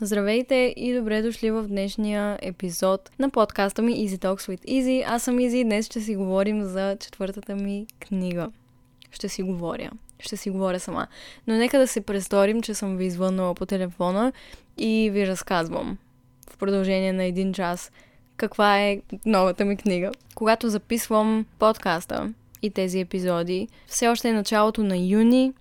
Здравейте и добре дошли в днешния епизод на подкаста ми Easy Talks with Easy. Аз съм Easy и днес ще си говорим за четвъртата ми книга. Ще си говоря. Ще си говоря сама. Но нека да се престорим, че съм ви извъннала по телефона и ви разказвам в продължение на един час каква е новата ми книга. Когато записвам подкаста и тези епизоди, все още е началото на юни,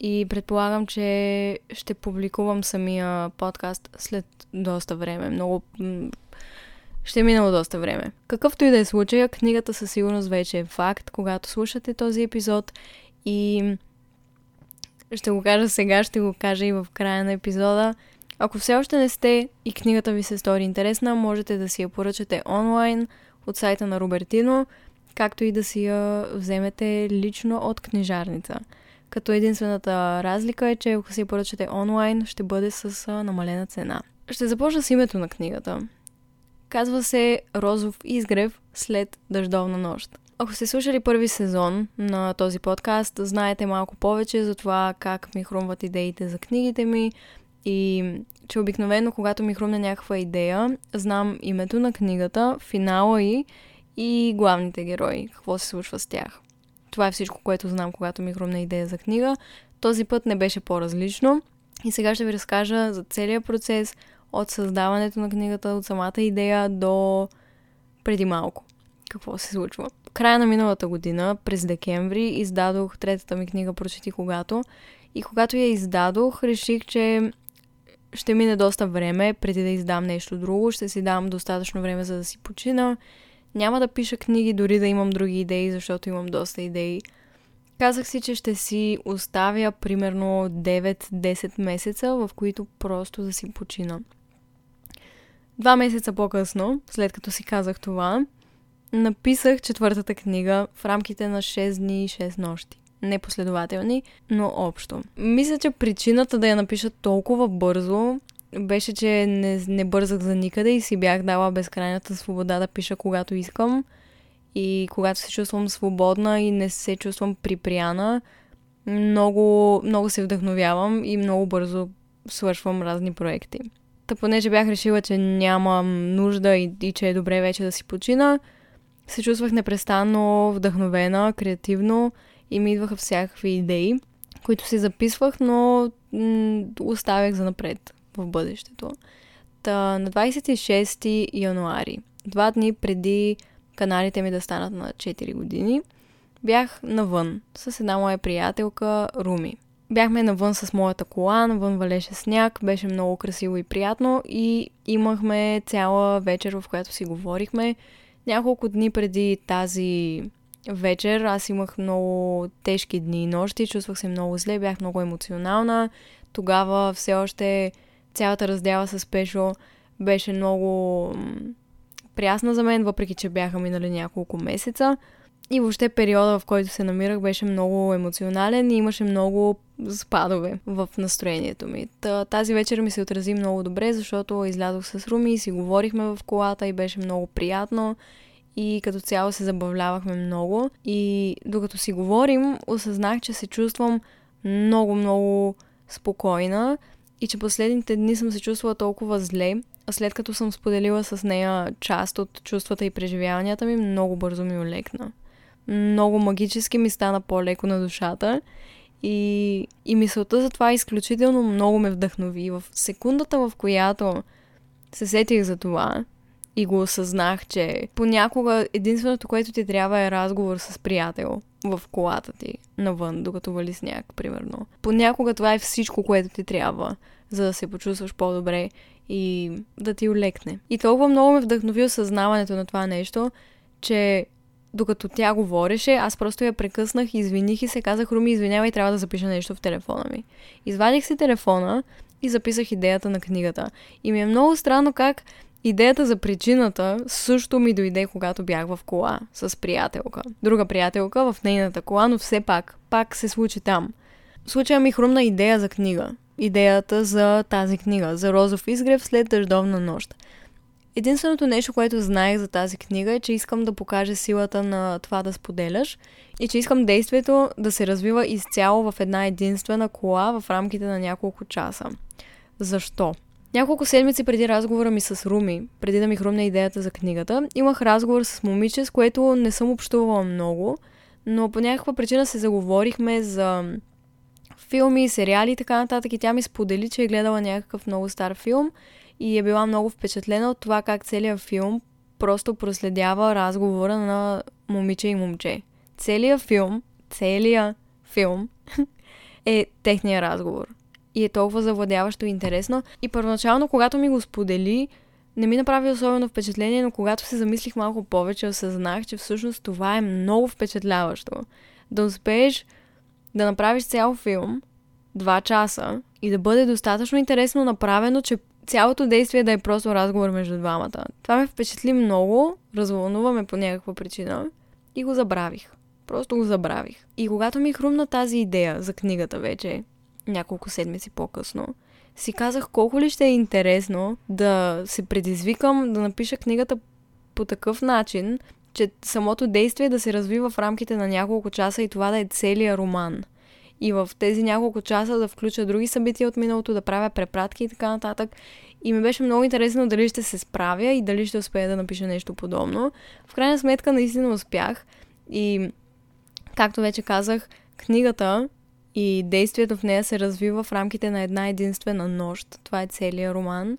и предполагам, че ще публикувам самия подкаст след доста време. Много... Ще е минало доста време. Какъвто и да е случая, книгата със сигурност вече е факт, когато слушате този епизод и ще го кажа сега, ще го кажа и в края на епизода. Ако все още не сте и книгата ви се стори интересна, можете да си я поръчате онлайн от сайта на Робертино, както и да си я вземете лично от книжарница като единствената разлика е, че ако си поръчате онлайн, ще бъде с намалена цена. Ще започна с името на книгата. Казва се Розов изгрев след дъждовна нощ. Ако сте слушали първи сезон на този подкаст, знаете малко повече за това как ми хрумват идеите за книгите ми и че обикновено, когато ми хрумне някаква идея, знам името на книгата, финала и и главните герои, какво се случва с тях. Това е всичко, което знам, когато ми хрумна идея за книга. Този път не беше по-различно. И сега ще ви разкажа за целият процес от създаването на книгата, от самата идея до преди малко. Какво се случва? Края на миналата година, през декември, издадох третата ми книга Прочети когато. И когато я издадох, реших, че ще мине доста време преди да издам нещо друго. Ще си дам достатъчно време, за да си почина няма да пиша книги, дори да имам други идеи, защото имам доста идеи. Казах си, че ще си оставя примерно 9-10 месеца, в които просто да си почина. Два месеца по-късно, след като си казах това, написах четвъртата книга в рамките на 6 дни и 6 нощи. Не последователни, но общо. Мисля, че причината да я напиша толкова бързо беше, че не, не бързах за никъде и си бях дала безкрайната свобода да пиша когато искам. И когато се чувствам свободна и не се чувствам припряна, много, много се вдъхновявам и много бързо свършвам разни проекти. Та понеже бях решила, че нямам нужда и, и че е добре вече да си почина, се чувствах непрестанно вдъхновена, креативно и ми идваха всякакви идеи, които си записвах, но м- оставях за напред в бъдещето. Та, на 26 януари, два дни преди каналите ми да станат на 4 години, бях навън с една моя приятелка Руми. Бяхме навън с моята кола, навън валеше сняг, беше много красиво и приятно и имахме цяла вечер, в която си говорихме. Няколко дни преди тази вечер аз имах много тежки дни и нощи, чувствах се много зле, бях много емоционална. Тогава все още цялата раздяла с Пешо беше много прясна за мен, въпреки че бяха минали няколко месеца. И въобще периода, в който се намирах, беше много емоционален и имаше много спадове в настроението ми. тази вечер ми се отрази много добре, защото излязох с Руми и си говорихме в колата и беше много приятно и като цяло се забавлявахме много. И докато си говорим, осъзнах, че се чувствам много, много спокойна и че последните дни съм се чувствала толкова зле, а след като съм споделила с нея част от чувствата и преживяванията ми, много бързо ми олекна. Много магически ми стана по-леко на душата и, и мисълта за това изключително много ме вдъхнови. В секундата, в която се сетих за това и го осъзнах, че понякога единственото, което ти трябва е разговор с приятел в колата ти навън, докато вали сняг, примерно. Понякога това е всичко, което ти трябва, за да се почувстваш по-добре и да ти олекне. И толкова много ме вдъхнови осъзнаването на това нещо, че докато тя говореше, аз просто я прекъснах, извиних и се казах, Руми, извинявай, трябва да запиша нещо в телефона ми. Извадих си телефона и записах идеята на книгата. И ми е много странно как Идеята за причината също ми дойде, когато бях в кола с приятелка. Друга приятелка в нейната кола, но все пак, пак се случи там. Случая ми хрумна идея за книга. Идеята за тази книга, за Розов изгрев след дъждовна нощ. Единственото нещо, което знаех за тази книга е, че искам да покажа силата на това да споделяш и че искам действието да се развива изцяло в една единствена кола в рамките на няколко часа. Защо? Няколко седмици преди разговора ми с Руми, преди да ми хрумне идеята за книгата, имах разговор с момиче, с което не съм общувала много, но по някаква причина се заговорихме за филми, сериали и така нататък и тя ми сподели, че е гледала някакъв много стар филм и е била много впечатлена от това как целият филм просто проследява разговора на момиче и момче. Целият филм, целият филм е техния разговор. И е толкова завладяващо и интересно. И първоначално, когато ми го сподели, не ми направи особено впечатление, но когато се замислих малко повече, осъзнах, че всъщност това е много впечатляващо. Да успееш да направиш цял филм, два часа, и да бъде достатъчно интересно направено, че цялото действие да е просто разговор между двамата. Това ме впечатли много, развълнуваме по някаква причина и го забравих. Просто го забравих. И когато ми хрумна тази идея за книгата вече, няколко седмици по-късно, си казах колко ли ще е интересно да се предизвикам да напиша книгата по такъв начин, че самото действие да се развива в рамките на няколко часа и това да е целият роман. И в тези няколко часа да включа други събития от миналото, да правя препратки и така нататък. И ми беше много интересно дали ще се справя и дали ще успея да напиша нещо подобно. В крайна сметка наистина успях. И, както вече казах, книгата и действието в нея се развива в рамките на една единствена нощ. Това е целият роман.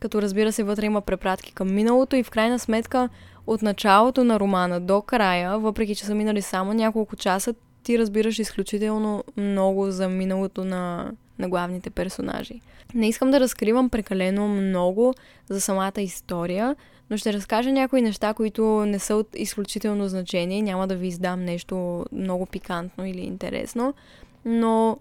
Като разбира се, вътре има препратки към миналото и в крайна сметка от началото на романа до края, въпреки че са минали само няколко часа, ти разбираш изключително много за миналото на, на главните персонажи. Не искам да разкривам прекалено много за самата история, но ще разкажа някои неща, които не са от изключително значение. Няма да ви издам нещо много пикантно или интересно, но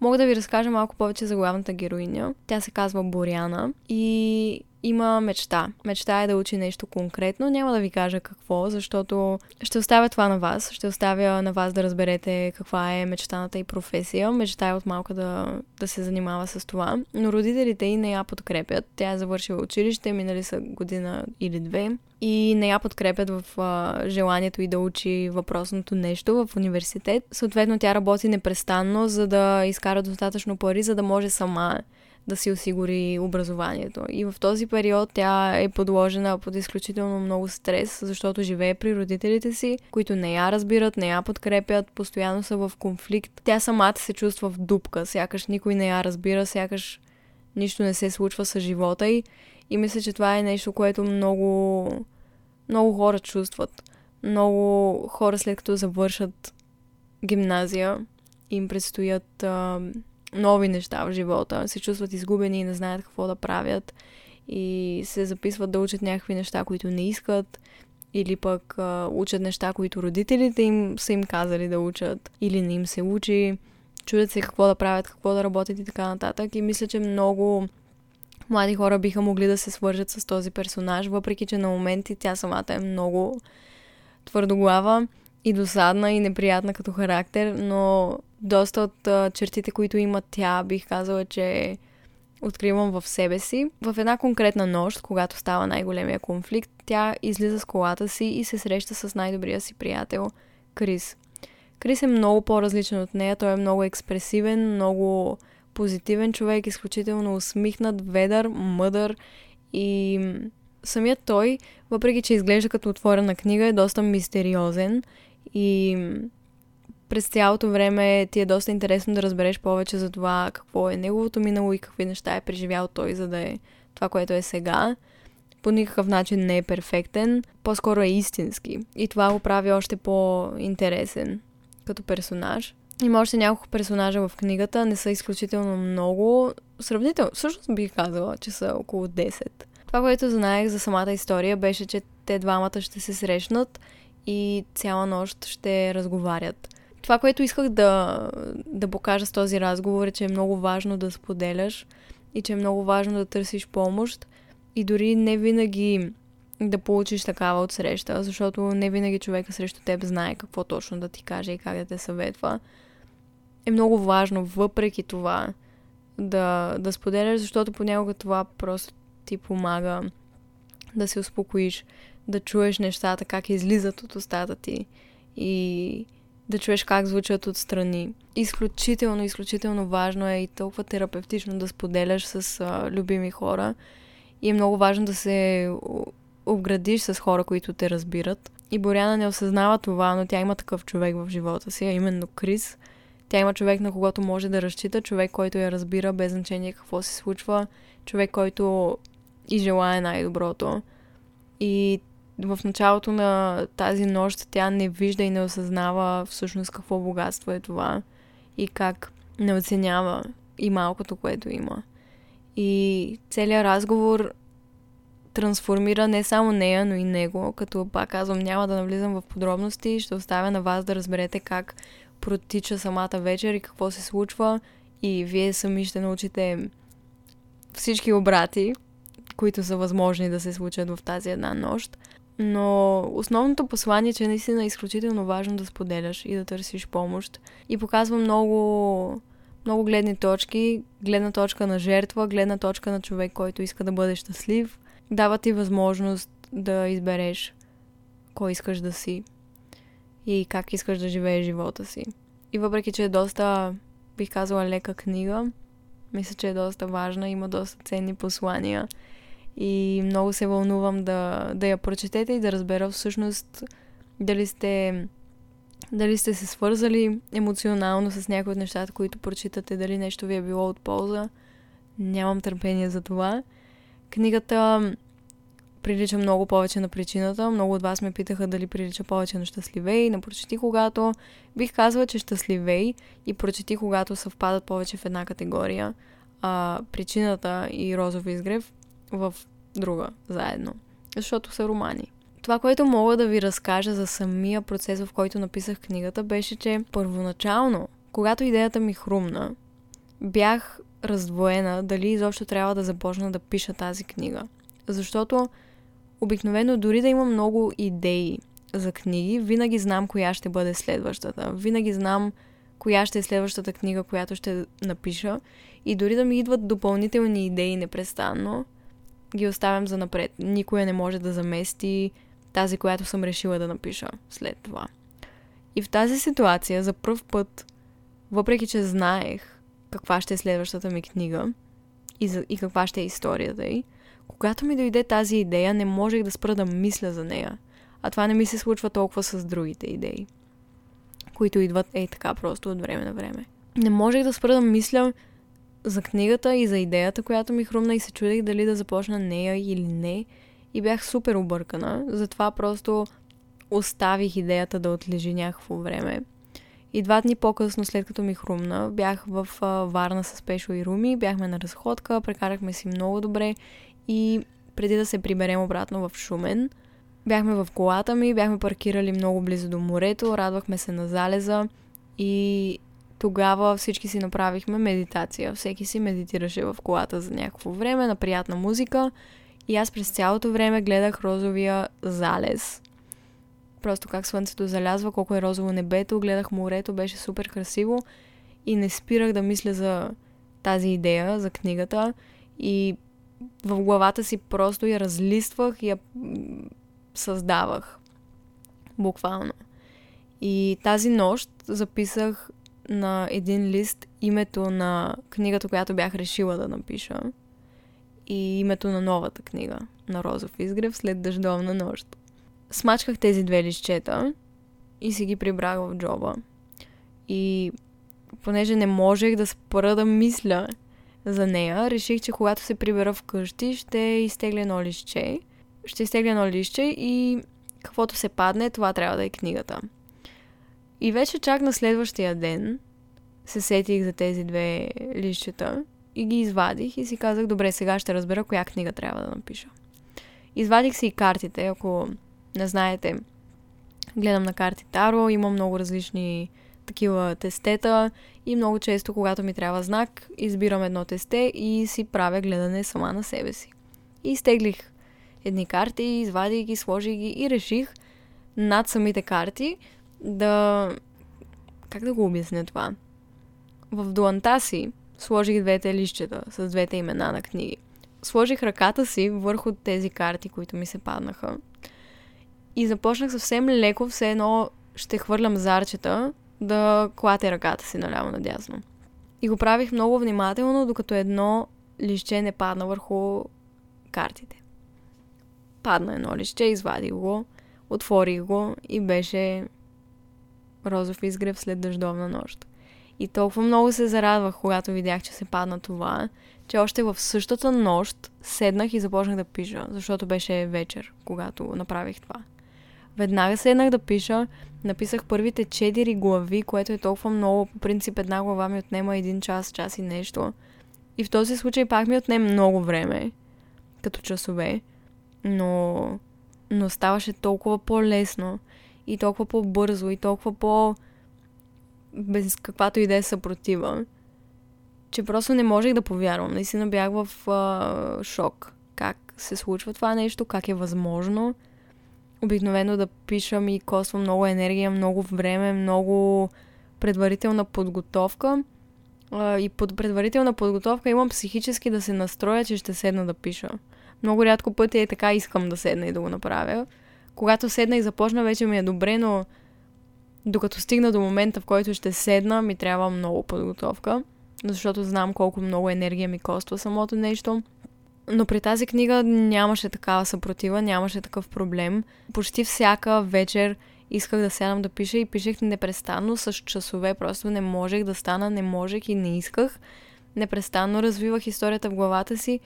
мога да ви разкажа малко повече за главната героиня. Тя се казва Боряна и има мечта. Мечта е да учи нещо конкретно. Няма да ви кажа какво, защото ще оставя това на вас. Ще оставя на вас да разберете каква е мечтаната и професия. Мечта е от малка да, да се занимава с това. Но родителите й не я подкрепят. Тя е завършила училище, минали са година или две и не я подкрепят в а, желанието и да учи въпросното нещо в университет. Съответно, тя работи непрестанно, за да изкара достатъчно пари, за да може сама да си осигури образованието. И в този период тя е подложена под изключително много стрес, защото живее при родителите си, които не я разбират, не я подкрепят, постоянно са в конфликт. Тя самата се чувства в дупка, сякаш никой не я разбира, сякаш нищо не се случва с живота й. И мисля, че това е нещо, което много, много хора чувстват. Много хора след като завършат гимназия им предстоят а, нови неща в живота, се чувстват изгубени и не знаят какво да правят и се записват да учат някакви неща, които не искат или пък а, учат неща, които родителите им са им казали да учат или не им се учи, чудят се какво да правят, какво да работят и така нататък. И мисля, че много млади хора биха могли да се свържат с този персонаж, въпреки че на моменти тя самата е много твърдоглава и досадна и неприятна като характер, но доста от а, чертите, които има тя, бих казала, че откривам в себе си. В една конкретна нощ, когато става най-големия конфликт, тя излиза с колата си и се среща с най-добрия си приятел, Крис. Крис е много по-различен от нея, той е много експресивен, много позитивен човек, изключително усмихнат, ведър, мъдър и самият той, въпреки че изглежда като отворена книга, е доста мистериозен и през цялото време ти е доста интересно да разбереш повече за това какво е неговото минало и какви неща е преживял той, за да е това, което е сега. По никакъв начин не е перфектен, по-скоро е истински. И това го прави още по-интересен като персонаж. Има още няколко персонажа в книгата, не са изключително много. Сравнително, всъщност бих казала, че са около 10. Това, което знаех за самата история, беше, че те двамата ще се срещнат и цяла нощ ще разговарят. Това, което исках да, да покажа с този разговор е, че е много важно да споделяш и че е много важно да търсиш помощ и дори не винаги да получиш такава от среща, защото не винаги човека срещу теб знае какво точно да ти каже и как да те съветва. Е много важно, въпреки това, да, да споделяш, защото понякога това просто ти помага да се успокоиш, да чуеш нещата, как излизат от устата ти и да чуеш как звучат отстрани. Изключително, изключително важно е и толкова терапевтично да споделяш с а, любими хора. И е много важно да се обградиш с хора, които те разбират. И Боряна не осъзнава това, но тя има такъв човек в живота си, а именно Крис. Тя има човек, на когото може да разчита, човек, който я разбира без значение какво се случва, човек, който и желая най-доброто. И в началото на тази нощ тя не вижда и не осъзнава всъщност какво богатство е това и как не оценява и малкото, което има. И целият разговор трансформира не само нея, но и него, като пак казвам, няма да навлизам в подробности, ще оставя на вас да разберете как протича самата вечер и какво се случва и вие сами ще научите всички обрати, които са възможни да се случат в тази една нощ. Но основното послание е, че наистина е изключително важно да споделяш и да търсиш помощ. И показва много, много гледни точки. Гледна точка на жертва, гледна точка на човек, който иска да бъде щастлив. Дава ти възможност да избереш кой искаш да си и как искаш да живееш живота си. И въпреки, че е доста, бих казала, лека книга, мисля, че е доста важна, има доста ценни послания и много се вълнувам да, да я прочетете и да разбера всъщност дали сте дали сте се свързали емоционално с някои от нещата, които прочитате, дали нещо ви е било от полза. Нямам търпение за това. Книгата прилича много повече на причината. Много от вас ме питаха дали прилича повече на щастливей, на прочети когато. Бих казала, че щастливей и прочети когато съвпадат повече в една категория. А причината и розови изгрев в друга заедно. Защото са романи. Това, което мога да ви разкажа за самия процес, в който написах книгата, беше, че първоначално, когато идеята ми хрумна, бях раздвоена дали изобщо трябва да започна да пиша тази книга. Защото обикновено дори да имам много идеи за книги, винаги знам коя ще бъде следващата. Винаги знам коя ще е следващата книга, която ще напиша. И дори да ми идват допълнителни идеи непрестанно, ги оставям за напред. Никоя не може да замести тази, която съм решила да напиша след това. И в тази ситуация за първ път, въпреки че знаех каква ще е следващата ми книга и, за, и каква ще е историята й, когато ми дойде тази идея, не можех да спра да мисля за нея. А това не ми се случва толкова с другите идеи, които идват ей така просто от време на време. Не можех да спра да мисля за книгата и за идеята, която ми хрумна и се чудех дали да започна нея или не. И бях супер объркана, затова просто оставих идеята да отлежи някакво време. И два дни по-късно, след като ми хрумна, бях в Варна с Пешо и Руми, бяхме на разходка, прекарахме си много добре и преди да се приберем обратно в Шумен, бяхме в колата ми, бяхме паркирали много близо до морето, радвахме се на залеза и тогава всички си направихме медитация. Всеки си медитираше в колата за някакво време на приятна музика и аз през цялото време гледах розовия залез. Просто как слънцето залязва, колко е розово небето, гледах морето, беше супер красиво и не спирах да мисля за тази идея, за книгата и в главата си просто я разлиствах и я създавах. Буквално. И тази нощ записах на един лист името на книгата, която бях решила да напиша и името на новата книга на Розов изгрев след дъждовна нощ. Смачках тези две листчета и си ги прибрах в джоба. И понеже не можех да спра да мисля за нея, реших, че когато се прибера вкъщи, ще изтегля едно листче. Ще изтегля едно листче и каквото се падне, това трябва да е книгата. И вече чак на следващия ден се сетих за тези две лищета и ги извадих и си казах, добре, сега ще разбера коя книга трябва да напиша. Извадих си и картите, ако не знаете, гледам на карти Таро, имам много различни такива тестета и много често, когато ми трябва знак, избирам едно тесте и си правя гледане сама на себе си. И изтеглих едни карти, извадих ги, сложих ги и реших над самите карти да... Как да го обясня това? В дуанта си сложих двете лищета с двете имена на книги. Сложих ръката си върху тези карти, които ми се паднаха. И започнах съвсем леко, все едно ще хвърлям зарчета, да клате ръката си наляво надясно. И го правих много внимателно, докато едно лище не падна върху картите. Падна едно лище, извадих го, отворих го и беше розов изгрев след дъждовна нощ. И толкова много се зарадвах, когато видях, че се падна това, че още в същата нощ седнах и започнах да пиша, защото беше вечер, когато направих това. Веднага седнах да пиша, написах първите четири глави, което е толкова много. По принцип една глава ми отнема един час, час и нещо. И в този случай пак ми отне много време, като часове, но, но ставаше толкова по-лесно и толкова по-бързо и толкова по- без каквато и да е съпротива, че просто не можех да повярвам. Наистина бях в а, шок. Как се случва това нещо, как е възможно. Обикновено да пиша ми коства много енергия, много време, много предварителна подготовка. А, и под предварителна подготовка имам психически да се настроя, че ще седна да пиша. Много рядко пъти е така искам да седна и да го направя. Когато седна и започна, вече ми е добре, но докато стигна до момента, в който ще седна, ми трябва много подготовка, защото знам колко много енергия ми коства самото нещо. Но при тази книга нямаше такава съпротива, нямаше такъв проблем. Почти всяка вечер исках да сядам да пиша и пишех непрестанно с часове, просто не можех да стана, не можех и не исках. Непрестанно развивах историята в главата си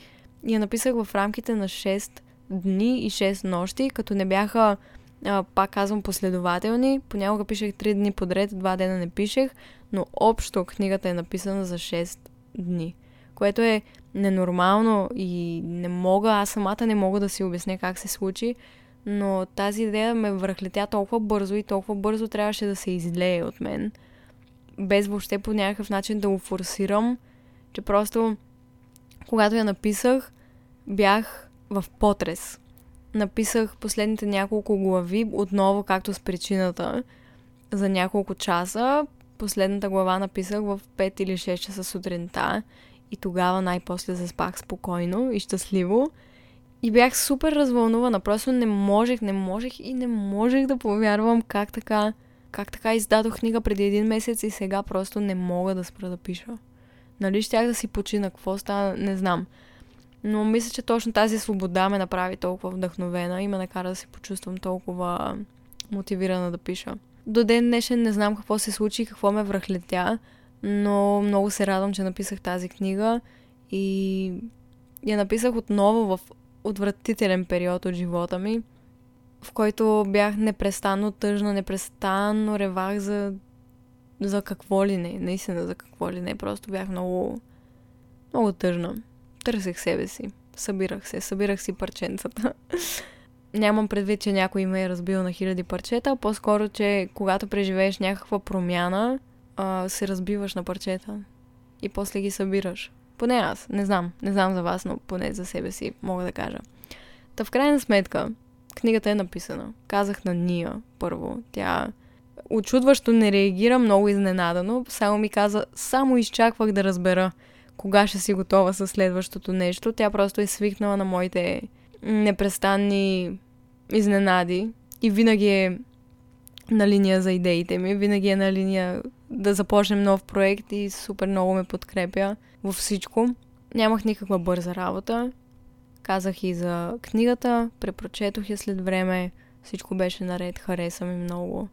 и я написах в рамките на 6 дни и 6 нощи, като не бяха а, пак казвам последователни. Понякога пишех 3 дни подред, 2 дена не пишех, но общо книгата е написана за 6 дни, което е ненормално и не мога, аз самата не мога да си обясня как се случи, но тази идея ме връхлетя толкова бързо и толкова бързо трябваше да се излее от мен, без въобще по някакъв начин да го форсирам, че просто когато я написах, бях в потрес написах последните няколко глави, отново както с причината, за няколко часа. Последната глава написах в 5 или 6 часа сутринта и тогава най-после заспах спокойно и щастливо. И бях супер развълнувана, просто не можех, не можех и не можех да повярвам как така, как така издадох книга преди един месец и сега просто не мога да спра да пиша. Нали щях да си почина, какво стана, не знам. Но мисля, че точно тази свобода ме направи толкова вдъхновена и ме накара да се почувствам толкова мотивирана да пиша. До ден днешен не знам какво се случи и какво ме връхлетя, но много се радвам, че написах тази книга и я написах отново в отвратителен период от живота ми, в който бях непрестанно тъжна, непрестанно ревах за, за какво ли не, наистина за какво ли не, просто бях много, много тъжна търсех себе си. Събирах се, събирах си парченцата. Нямам предвид, че някой ме е разбил на хиляди парчета, а по-скоро, че когато преживееш някаква промяна, а, се разбиваш на парчета и после ги събираш. Поне аз, не знам, не знам за вас, но поне за себе си мога да кажа. Та в крайна сметка, книгата е написана. Казах на Ния първо. Тя очудващо не реагира много изненадано, само ми каза, само изчаквах да разбера кога ще си готова с следващото нещо. Тя просто е свикнала на моите непрестанни изненади и винаги е на линия за идеите ми, винаги е на линия да започнем нов проект и супер много ме подкрепя във всичко. Нямах никаква бърза работа. Казах и за книгата, препрочетох я след време, всичко беше наред, хареса ми много.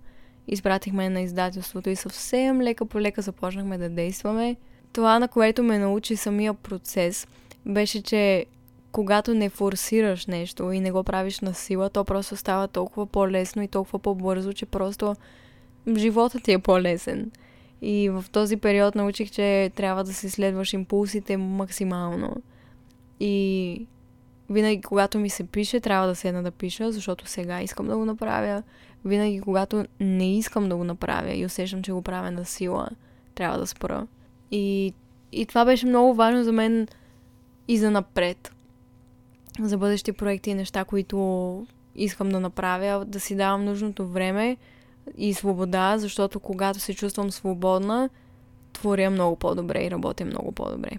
Изпратихме на издателството и съвсем лека по лека започнахме да действаме това, на което ме научи самия процес, беше, че когато не форсираш нещо и не го правиш на сила, то просто става толкова по-лесно и толкова по-бързо, че просто животът ти е по-лесен. И в този период научих, че трябва да си следваш импулсите максимално. И винаги, когато ми се пише, трябва да седна да пиша, защото сега искам да го направя. Винаги, когато не искам да го направя и усещам, че го правя на сила, трябва да спра. И, и това беше много важно за мен и за напред. За бъдещи проекти и неща, които искам да направя, да си давам нужното време и свобода, защото когато се чувствам свободна, творя много по-добре и работя много по-добре.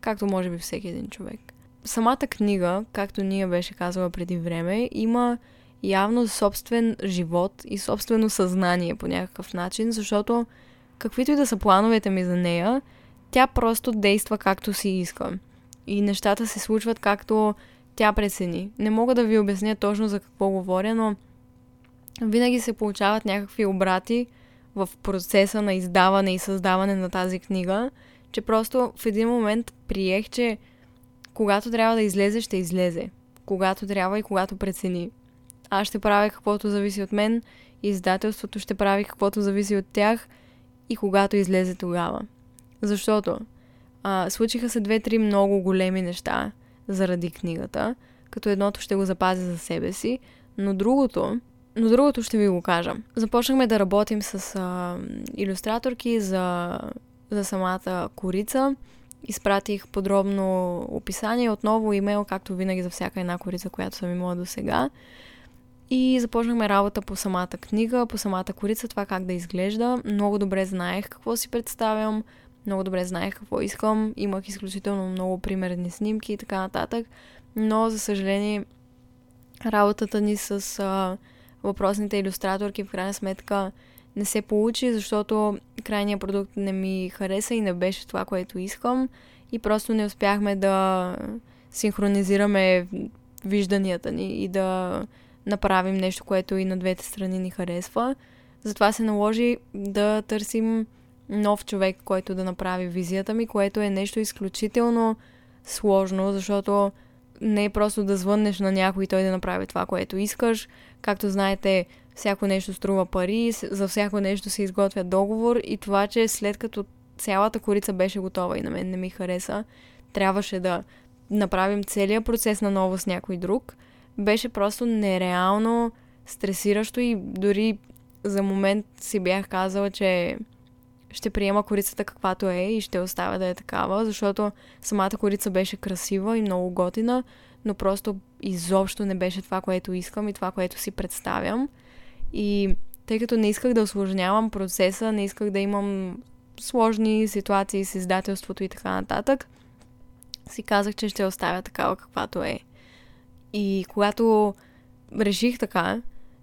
Както може би всеки един човек. Самата книга, както ние беше казала преди време, има явно собствен живот и собствено съзнание по някакъв начин, защото каквито и да са плановете ми за нея, тя просто действа както си иска. И нещата се случват както тя прецени. Не мога да ви обясня точно за какво говоря, но винаги се получават някакви обрати в процеса на издаване и създаване на тази книга, че просто в един момент приех, че когато трябва да излезе, ще излезе. Когато трябва и когато прецени. Аз ще правя каквото зависи от мен, издателството ще прави каквото зависи от тях и когато излезе тогава. Защото а, случиха се две-три много големи неща заради книгата, като едното ще го запази за себе си, но другото, но другото ще ви го кажа. Започнахме да работим с а, иллюстраторки за, за самата корица. Изпратих подробно описание, отново имейл, както винаги за всяка една корица, която съм имала до сега. И започнахме работа по самата книга, по самата корица, това как да изглежда. Много добре знаех какво си представям, много добре знаех какво искам, имах изключително много примерни снимки и така нататък, но за съжаление работата ни с а, въпросните иллюстраторки в крайна сметка не се получи, защото крайният продукт не ми хареса и не беше това, което искам. И просто не успяхме да синхронизираме вижданията ни и да направим нещо, което и на двете страни ни харесва. Затова се наложи да търсим нов човек, който да направи визията ми, което е нещо изключително сложно, защото не е просто да звъннеш на някой и той да направи това, което искаш. Както знаете, всяко нещо струва пари, за всяко нещо се изготвя договор и това, че след като цялата корица беше готова и на мен не ми хареса, трябваше да направим целият процес на ново с някой друг, беше просто нереално стресиращо и дори за момент си бях казала, че ще приема корицата каквато е и ще оставя да е такава, защото самата корица беше красива и много готина, но просто изобщо не беше това, което искам и това, което си представям. И тъй като не исках да осложнявам процеса, не исках да имам сложни ситуации с издателството и така нататък, си казах, че ще оставя такава каквато е. И когато реших така,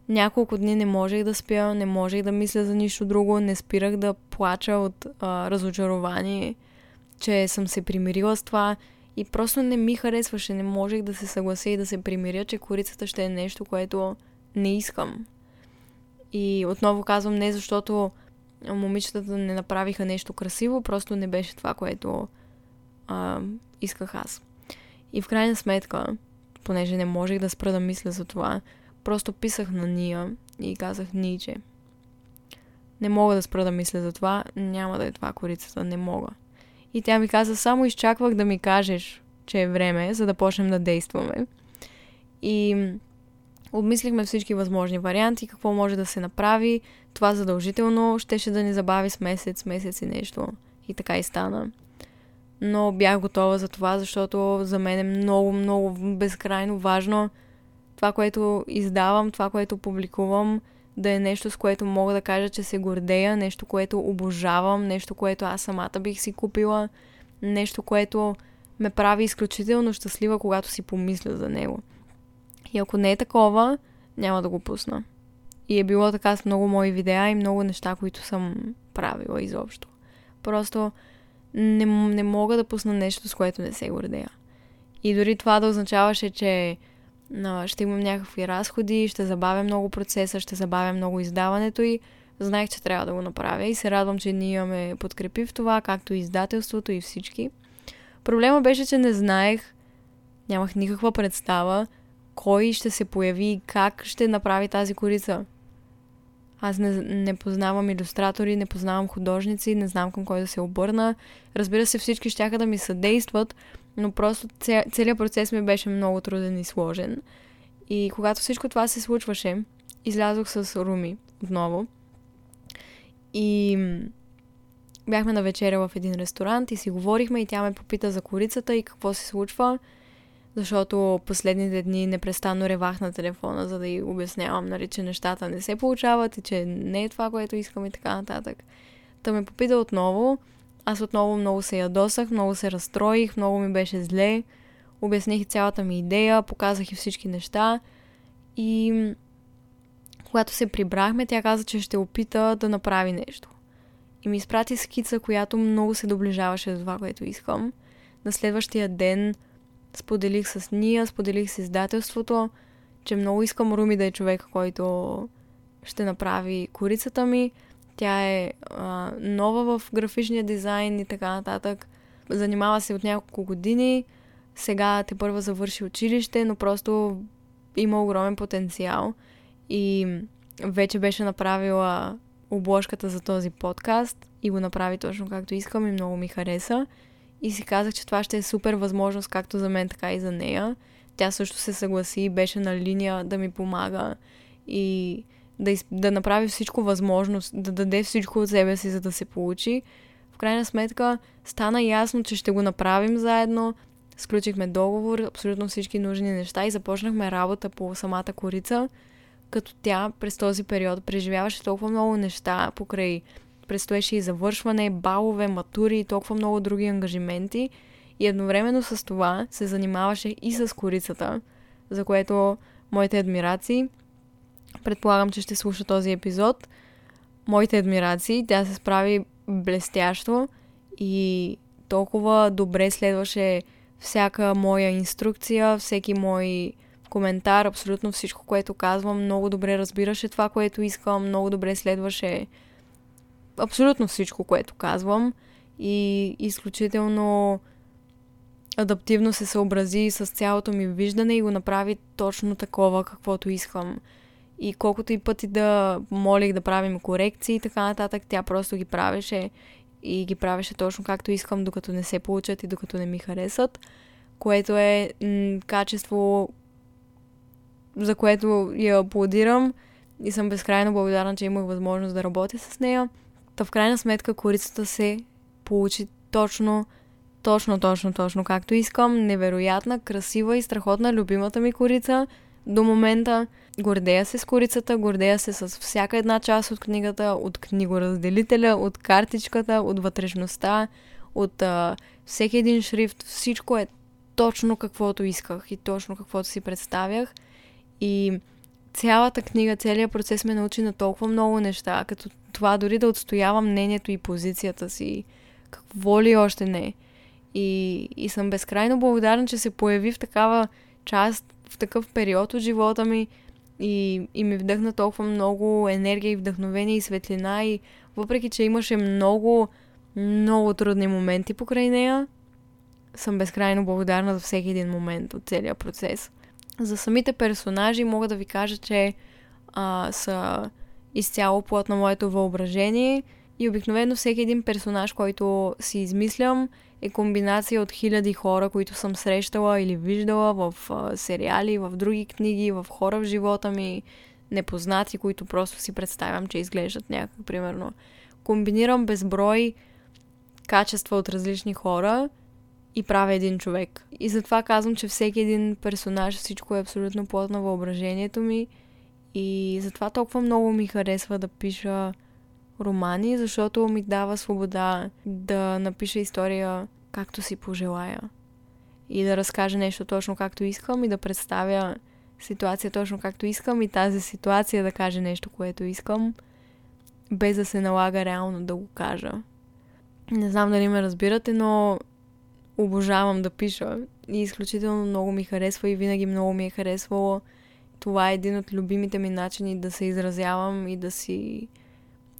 няколко дни не можех да спя, не можех да мисля за нищо друго, не спирах да плача от а, разочарование, че съм се примирила с това и просто не ми харесваше, не можех да се съглася и да се примиря, че корицата ще е нещо, което не искам. И отново казвам не защото момичетата не направиха нещо красиво, просто не беше това, което а, исках аз. И в крайна сметка, понеже не можех да спра да мисля за това, Просто писах на Ния и казах Ниче. Не мога да спра да мисля за това, няма да е това корицата, не мога. И тя ми каза, само изчаквах да ми кажеш, че е време, за да почнем да действаме. И обмислихме всички възможни варианти, какво може да се направи. Това задължително щеше да ни забави с месец, месец и нещо. И така и стана. Но бях готова за това, защото за мен е много, много безкрайно важно това, което издавам, това, което публикувам, да е нещо, с което мога да кажа, че се гордея, нещо, което обожавам, нещо, което аз самата бих си купила, нещо, което ме прави изключително щастлива, когато си помисля за него. И ако не е такова, няма да го пусна. И е било така с много мои видеа и много неща, които съм правила изобщо. Просто не, не мога да пусна нещо, с което не се гордея. И дори това да означаваше, че ще имам някакви разходи, ще забавя много процеса, ще забавя много издаването и знаех, че трябва да го направя и се радвам, че ние ме подкрепи в това, както и издателството и всички. Проблема беше, че не знаех, нямах никаква представа кой ще се появи и как ще направи тази корица. Аз не, не познавам иллюстратори, не познавам художници, не знам към кой да се обърна. Разбира се, всички ще да ми съдействат, но просто целият процес ми беше много труден и сложен. И когато всичко това се случваше, излязох с Руми отново. И бяхме на вечеря в един ресторант и си говорихме и тя ме попита за корицата и какво се случва, защото последните дни непрестанно ревах на телефона, за да й обяснявам, нали, че нещата не се получават и че не е това, което искам и така нататък. Та ме попита отново аз отново много се ядосах, много се разстроих, много ми беше зле. Обясних цялата ми идея, показах и всички неща. И Когато се прибрахме, тя каза, че ще опита да направи нещо. И ми изпрати скица, която много се доближаваше до това, което искам. На следващия ден споделих с Ния, споделих с издателството, че много искам Руми да е човек, който ще направи корицата ми. Тя е а, нова в графичния дизайн и така нататък. Занимава се от няколко години. Сега те първа завърши училище, но просто има огромен потенциал. И вече беше направила обложката за този подкаст и го направи точно както искам и много ми хареса. И си казах, че това ще е супер възможност както за мен, така и за нея. Тя също се съгласи и беше на линия да ми помага и да, из... да направи всичко възможно, да даде всичко от себе си, за да се получи. В крайна сметка стана ясно, че ще го направим заедно. Сключихме договор, абсолютно всички нужни неща и започнахме работа по самата корица, като тя през този период преживяваше толкова много неща покрай предстоеше и завършване, балове, матури и толкова много други ангажименти. И едновременно с това се занимаваше и с корицата, за което моите адмирации. Предполагам, че ще слуша този епизод. Моите адмирации. Тя се справи блестящо и толкова добре следваше всяка моя инструкция, всеки мой коментар, абсолютно всичко, което казвам, много добре разбираше това, което искам, много добре следваше абсолютно всичко, което казвам и изключително адаптивно се съобрази с цялото ми виждане и го направи точно такова, каквото искам. И колкото и пъти да молих да правим корекции и така нататък, тя просто ги правеше и ги правеше точно както искам, докато не се получат и докато не ми харесат, което е м- качество, за което я аплодирам и съм безкрайно благодарна, че имах възможност да работя с нея. Та в крайна сметка корицата се получи точно, точно, точно, точно както искам. Невероятна, красива и страхотна любимата ми корица. До момента гордея се с корицата, гордея се с всяка една част от книгата, от книгоразделителя, от картичката, от вътрешността, от а, всеки един шрифт. Всичко е точно каквото исках и точно каквото си представях. И цялата книга, целият процес ме научи на толкова много неща, като това дори да отстоявам мнението и позицията си, какво ли още не. И, и съм безкрайно благодарна, че се появи в такава част, в такъв период от живота ми и, и ми вдъхна толкова много енергия и вдъхновение и светлина и въпреки, че имаше много, много трудни моменти покрай нея, съм безкрайно благодарна за всеки един момент от целия процес. За самите персонажи мога да ви кажа, че а, са изцяло плод на моето въображение и обикновено всеки един персонаж, който си измислям, е комбинация от хиляди хора, които съм срещала или виждала в сериали, в други книги, в хора в живота ми, непознати, които просто си представям, че изглеждат някак, примерно. Комбинирам безброй качества от различни хора и правя един човек. И затова казвам, че всеки един персонаж, всичко е абсолютно плод на въображението ми и затова толкова много ми харесва да пиша романи, защото ми дава свобода да напиша история както си пожелая. И да разкажа нещо точно както искам и да представя ситуация точно както искам и тази ситуация да каже нещо, което искам, без да се налага реално да го кажа. Не знам дали ме разбирате, но обожавам да пиша и изключително много ми харесва и винаги много ми е харесвало. Това е един от любимите ми начини да се изразявам и да си,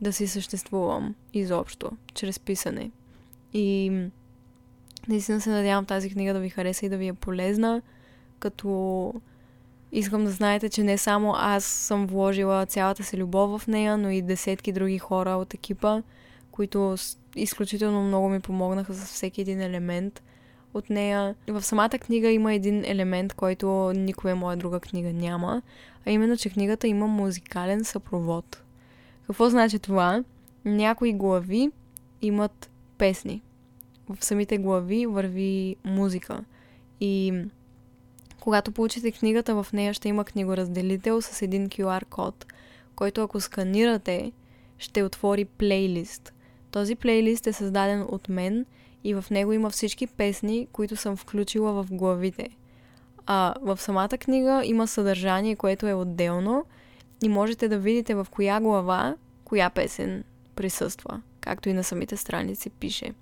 да си съществувам изобщо, чрез писане. И наистина се надявам тази книга да ви хареса и да ви е полезна, като искам да знаете, че не само аз съм вложила цялата си любов в нея, но и десетки други хора от екипа, които изключително много ми помогнаха с всеки един елемент от нея. В самата книга има един елемент, който никоя моя друга книга няма, а именно, че книгата има музикален съпровод. Какво значи това? Някои глави имат песни. В самите глави върви музика. И когато получите книгата, в нея ще има книгоразделител с един QR код, който ако сканирате, ще отвори плейлист. Този плейлист е създаден от мен – и в него има всички песни, които съм включила в главите. А в самата книга има съдържание, което е отделно и можете да видите в коя глава коя песен присъства, както и на самите страници пише.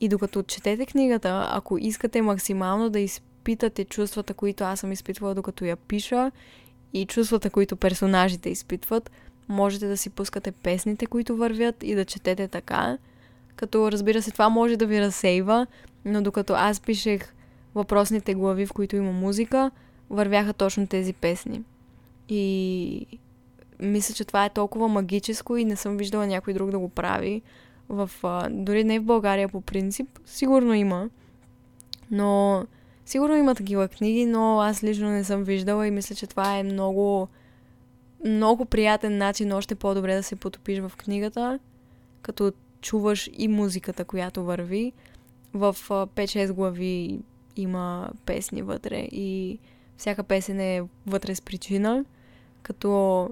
И докато четете книгата, ако искате максимално да изпитате чувствата, които аз съм изпитвала докато я пиша и чувствата, които персонажите изпитват, можете да си пускате песните, които вървят и да четете така. Като разбира се, това може да ви разсейва, но докато аз пишех въпросните глави, в които има музика, вървяха точно тези песни. И мисля, че това е толкова магическо и не съм виждала някой друг да го прави. В, дори не в България по принцип, сигурно има. Но сигурно има такива книги, но аз лично не съм виждала и мисля, че това е много много приятен начин още по-добре да се потопиш в книгата, като чуваш и музиката, която върви. В 5-6 глави има песни вътре и всяка песен е вътре с причина, като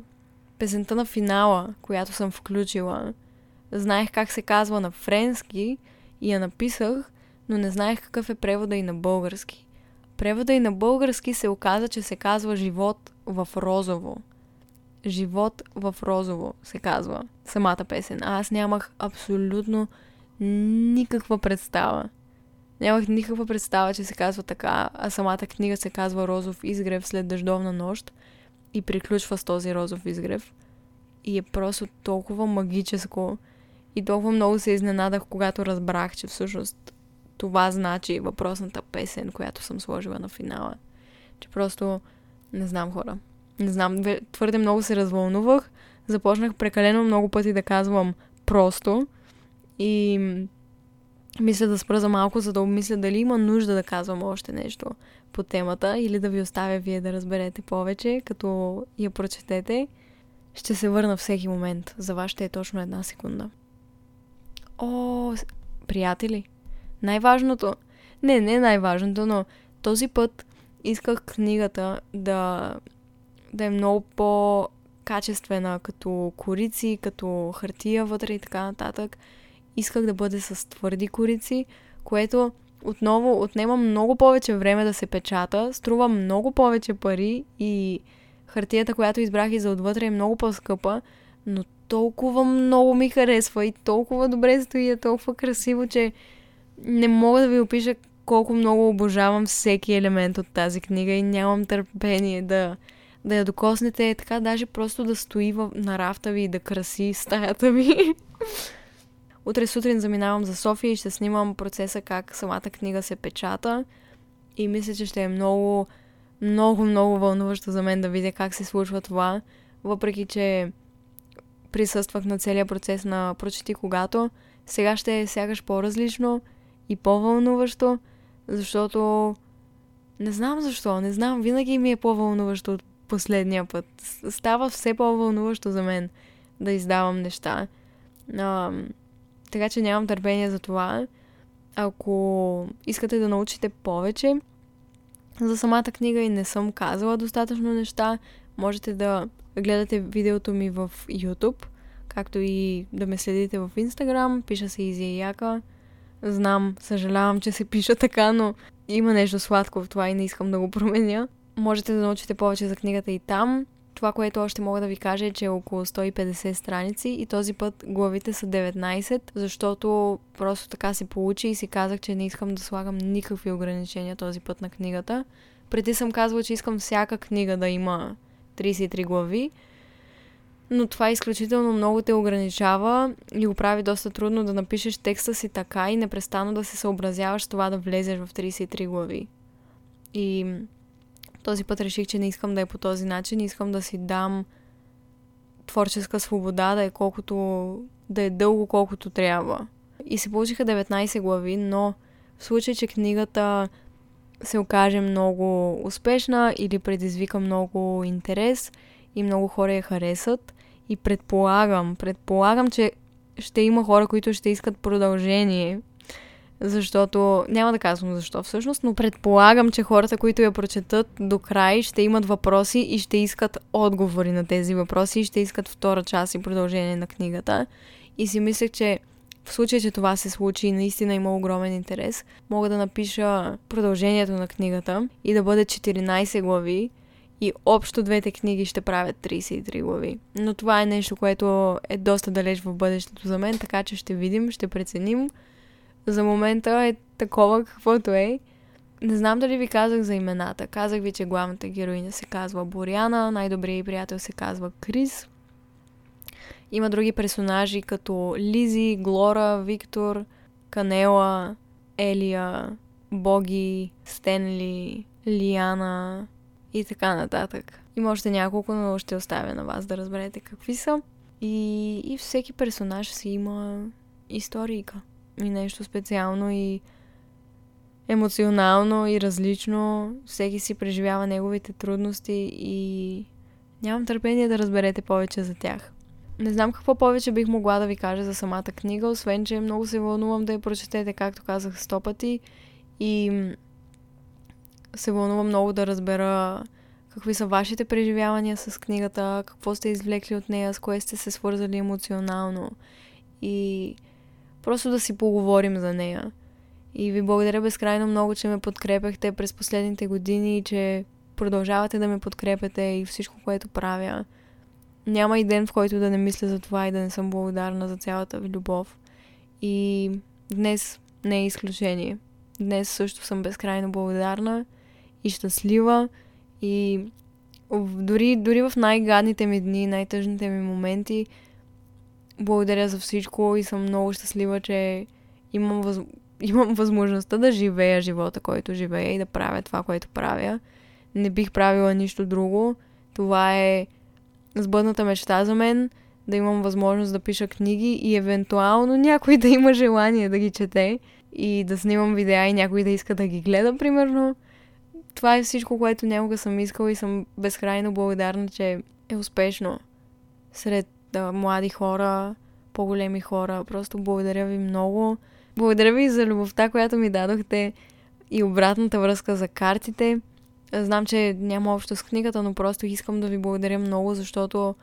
песента на финала, която съм включила, знаех как се казва на френски и я написах, но не знаех какъв е превода и на български. Превода и на български се оказа, че се казва живот в розово. Живот в розово се казва самата песен. А аз нямах абсолютно никаква представа. Нямах никаква представа, че се казва така, а самата книга се казва Розов изгрев след дъждовна нощ и приключва с този розов изгрев. И е просто толкова магическо. И толкова много се изненадах, когато разбрах, че всъщност това значи въпросната песен, която съм сложила на финала. Че просто не знам хора. Не знам, твърде много се развълнувах. Започнах прекалено много пъти да казвам просто. И мисля да спра за малко, за да обмисля дали има нужда да казвам още нещо по темата или да ви оставя вие да разберете повече, като я прочетете. Ще се върна всеки момент. За вас ще е точно една секунда. О, приятели, най-важното, не, не най-важното, но този път исках книгата да, да е много по-качествена, като корици, като хартия вътре и така нататък. Исках да бъде с твърди корици, което отново отнема много повече време да се печата, струва много повече пари и хартията, която избрах и за отвътре е много по-скъпа, но толкова много ми харесва и толкова добре стои, е толкова красиво, че не мога да ви опиша колко много обожавам всеки елемент от тази книга и нямам търпение да, да я докоснете, така даже просто да стои в, на рафта ви и да краси стаята ви. Утре сутрин заминавам за София и ще снимам процеса как самата книга се печата и мисля, че ще е много, много, много вълнуващо за мен да видя как се случва това, въпреки че присъствах на целия процес на прочети когато, сега ще е сягаш по-различно и по-вълнуващо, защото не знам защо, не знам, винаги ми е по-вълнуващо от последния път. Става все по-вълнуващо за мен да издавам неща. А, така че нямам търпение за това. Ако искате да научите повече за самата книга и не съм казала достатъчно неща, можете да гледате видеото ми в YouTube, както и да ме следите в Instagram. Пиша се Изи Яка. Знам, съжалявам, че се пиша така, но има нещо сладко в това и не искам да го променя. Можете да научите повече за книгата и там. Това, което още мога да ви кажа е, че е около 150 страници и този път главите са 19, защото просто така се получи и си казах, че не искам да слагам никакви ограничения този път на книгата. Преди съм казвала, че искам всяка книга да има 33 глави, но това изключително много те ограничава и го прави доста трудно да напишеш текста си така и непрестанно да се съобразяваш това да влезеш в 33 глави. И този път реших, че не искам да е по този начин, искам да си дам творческа свобода, да е колкото да е дълго колкото трябва. И се получиха 19 глави, но в случай, че книгата се окаже много успешна или предизвика много интерес и много хора я харесат, и предполагам, предполагам, че ще има хора, които ще искат продължение, защото няма да казвам защо всъщност, но предполагам, че хората, които я прочетат до край, ще имат въпроси и ще искат отговори на тези въпроси и ще искат втора част и продължение на книгата. И си мислех, че в случай, че това се случи и наистина има огромен интерес, мога да напиша продължението на книгата и да бъде 14 глави И общо двете книги ще правят 33 глави. Но това е нещо, което е доста далеч в бъдещето за мен, така че ще видим, ще преценим. За момента е такова каквото е. Не знам дали ви казах за имената. Казах ви, че главната героиня се казва Боряна, най-добрият приятел се казва Крис. Има други персонажи като Лизи, Глора, Виктор, Канела, Елия, Боги, Стенли, Лиана и така нататък. Има още няколко, но ще оставя на вас да разберете какви са. И, и всеки персонаж си има историка и нещо специално и емоционално и различно. Всеки си преживява неговите трудности и нямам търпение да разберете повече за тях. Не знам какво повече бих могла да ви кажа за самата книга, освен, че много се вълнувам да я прочетете, както казах, сто пъти. И се вълнувам много да разбера какви са вашите преживявания с книгата, какво сте извлекли от нея, с кое сте се свързали емоционално. И просто да си поговорим за нея. И ви благодаря безкрайно много, че ме подкрепяхте през последните години и че продължавате да ме подкрепяте и всичко, което правя. Няма и ден, в който да не мисля за това и да не съм благодарна за цялата ви любов. И днес не е изключение. Днес също съм безкрайно благодарна и щастлива и дори, дори в най-гадните ми дни, най-тъжните ми моменти, благодаря за всичко и съм много щастлива, че имам, въз... имам възможността да живея живота, който живея и да правя това, което правя. Не бих правила нищо друго. Това е сбъдната мечта за мен, да имам възможност да пиша книги и евентуално някой да има желание да ги чете и да снимам видеа и някой да иска да ги гледа, примерно. Това е всичко, което някога съм искала и съм безкрайно благодарна, че е успешно сред да, млади хора, по-големи хора. Просто благодаря ви много. Благодаря ви за любовта, която ми дадохте и обратната връзка за картите. Знам, че няма общо с книгата, но просто искам да ви благодаря много, защото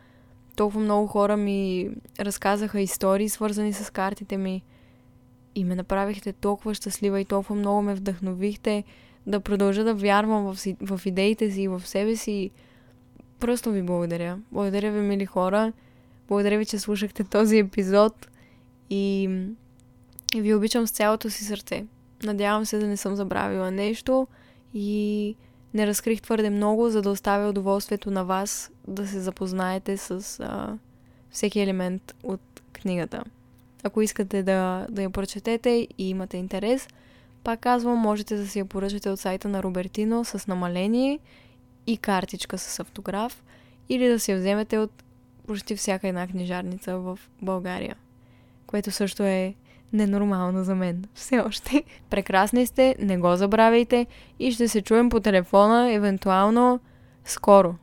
толкова много хора ми разказаха истории, свързани с картите ми. И ме направихте толкова щастлива и толкова много ме вдъхновихте да продължа да вярвам в, си, в идеите си и в себе си. Просто ви благодаря. Благодаря ви, мили хора. Благодаря ви, че слушахте този епизод и, ви обичам с цялото си сърце. Надявам се да не съм забравила нещо и не разкрих твърде много, за да оставя удоволствието на вас да се запознаете с а, всеки елемент от книгата. Ако искате да, да я прочетете и имате интерес, пак казвам, можете да си я поръчате от сайта на Робертино с намаление и картичка с автограф или да си я вземете от почти всяка една книжарница в България, което също е ненормално за мен. Все още. Прекрасни сте, не го забравяйте и ще се чуем по телефона, евентуално скоро.